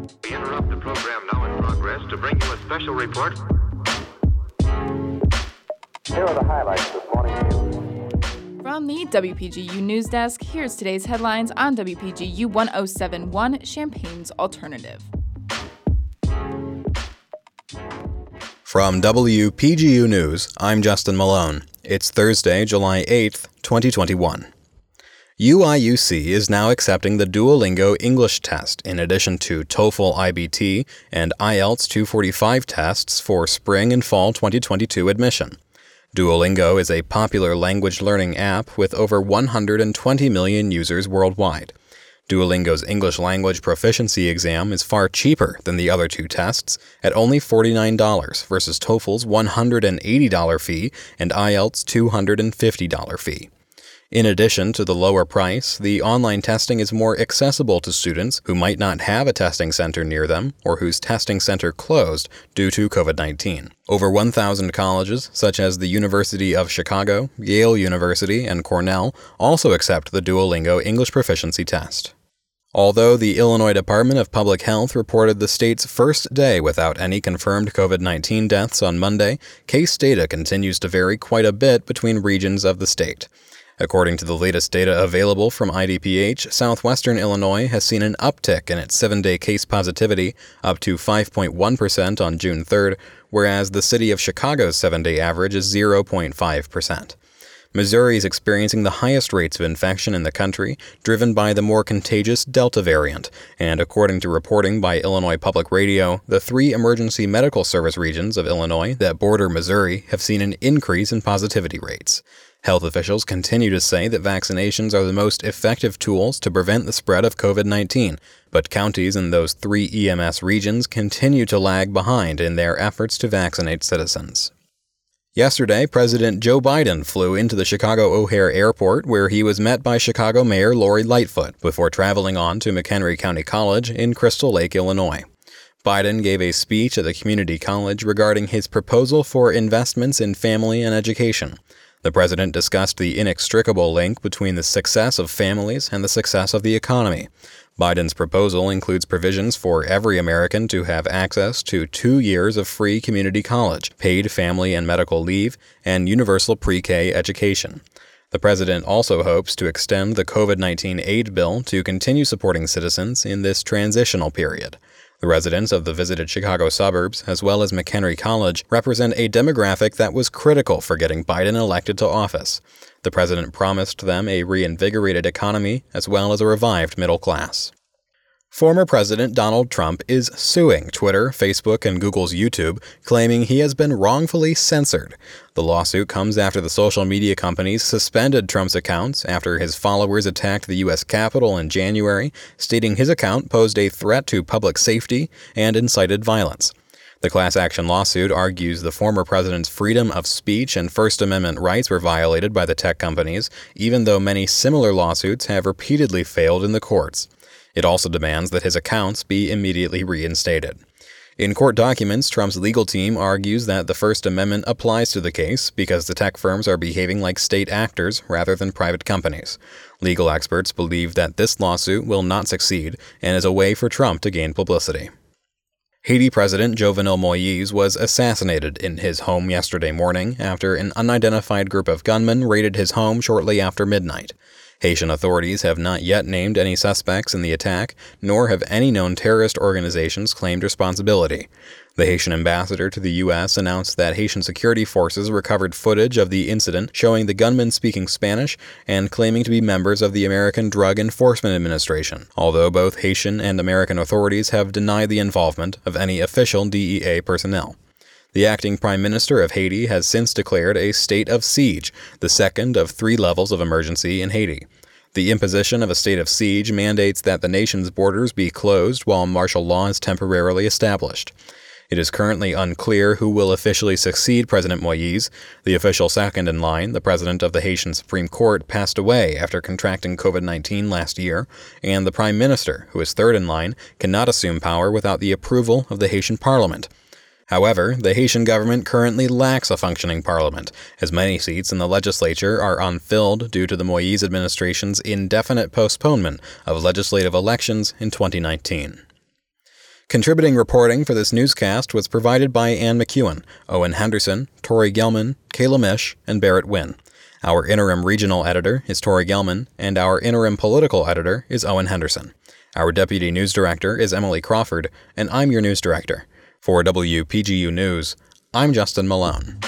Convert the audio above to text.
We interrupt the program now in progress to bring you a special report. Here are the highlights this morning's news. From the WPGU News Desk, here's today's headlines on WPGU 1071 Champaign's Alternative. From WPGU News, I'm Justin Malone. It's Thursday, July 8th, 2021. UIUC is now accepting the Duolingo English test in addition to TOEFL IBT and IELTS 245 tests for spring and fall 2022 admission. Duolingo is a popular language learning app with over 120 million users worldwide. Duolingo's English language proficiency exam is far cheaper than the other two tests at only $49 versus TOEFL's $180 fee and IELTS' $250 fee. In addition to the lower price, the online testing is more accessible to students who might not have a testing center near them or whose testing center closed due to COVID 19. Over 1,000 colleges, such as the University of Chicago, Yale University, and Cornell, also accept the Duolingo English Proficiency Test. Although the Illinois Department of Public Health reported the state's first day without any confirmed COVID 19 deaths on Monday, case data continues to vary quite a bit between regions of the state. According to the latest data available from IDPH, southwestern Illinois has seen an uptick in its seven day case positivity, up to 5.1% on June 3rd, whereas the city of Chicago's seven day average is 0.5%. Missouri is experiencing the highest rates of infection in the country, driven by the more contagious Delta variant. And according to reporting by Illinois Public Radio, the three emergency medical service regions of Illinois that border Missouri have seen an increase in positivity rates. Health officials continue to say that vaccinations are the most effective tools to prevent the spread of COVID 19, but counties in those three EMS regions continue to lag behind in their efforts to vaccinate citizens. Yesterday, President Joe Biden flew into the Chicago O'Hare Airport where he was met by Chicago Mayor Lori Lightfoot before traveling on to McHenry County College in Crystal Lake, Illinois. Biden gave a speech at the community college regarding his proposal for investments in family and education. The president discussed the inextricable link between the success of families and the success of the economy. Biden's proposal includes provisions for every American to have access to two years of free community college, paid family and medical leave, and universal pre K education. The president also hopes to extend the COVID 19 aid bill to continue supporting citizens in this transitional period. The residents of the visited Chicago suburbs, as well as McHenry College, represent a demographic that was critical for getting Biden elected to office. The president promised them a reinvigorated economy as well as a revived middle class. Former President Donald Trump is suing Twitter, Facebook, and Google's YouTube, claiming he has been wrongfully censored. The lawsuit comes after the social media companies suspended Trump's accounts after his followers attacked the U.S. Capitol in January, stating his account posed a threat to public safety and incited violence. The class action lawsuit argues the former president's freedom of speech and First Amendment rights were violated by the tech companies, even though many similar lawsuits have repeatedly failed in the courts. It also demands that his accounts be immediately reinstated. In court documents, Trump's legal team argues that the First Amendment applies to the case because the tech firms are behaving like state actors rather than private companies. Legal experts believe that this lawsuit will not succeed and is a way for Trump to gain publicity. Haiti President Jovenel Moise was assassinated in his home yesterday morning after an unidentified group of gunmen raided his home shortly after midnight. Haitian authorities have not yet named any suspects in the attack, nor have any known terrorist organizations claimed responsibility. The Haitian ambassador to the U.S. announced that Haitian security forces recovered footage of the incident showing the gunmen speaking Spanish and claiming to be members of the American Drug Enforcement Administration, although both Haitian and American authorities have denied the involvement of any official DEA personnel. The acting prime minister of Haiti has since declared a state of siege, the second of three levels of emergency in Haiti. The imposition of a state of siege mandates that the nation's borders be closed while martial law is temporarily established. It is currently unclear who will officially succeed President Moise. The official second in line, the president of the Haitian Supreme Court, passed away after contracting COVID 19 last year, and the prime minister, who is third in line, cannot assume power without the approval of the Haitian parliament. However, the Haitian government currently lacks a functioning parliament, as many seats in the legislature are unfilled due to the Moise administration's indefinite postponement of legislative elections in 2019. Contributing reporting for this newscast was provided by Ann McEwen, Owen Henderson, Tori Gelman, Kayla Mish, and Barrett Wynn. Our interim regional editor is Tori Gelman, and our interim political editor is Owen Henderson. Our deputy news director is Emily Crawford, and I'm your news director. For WPGU News, I'm Justin Malone.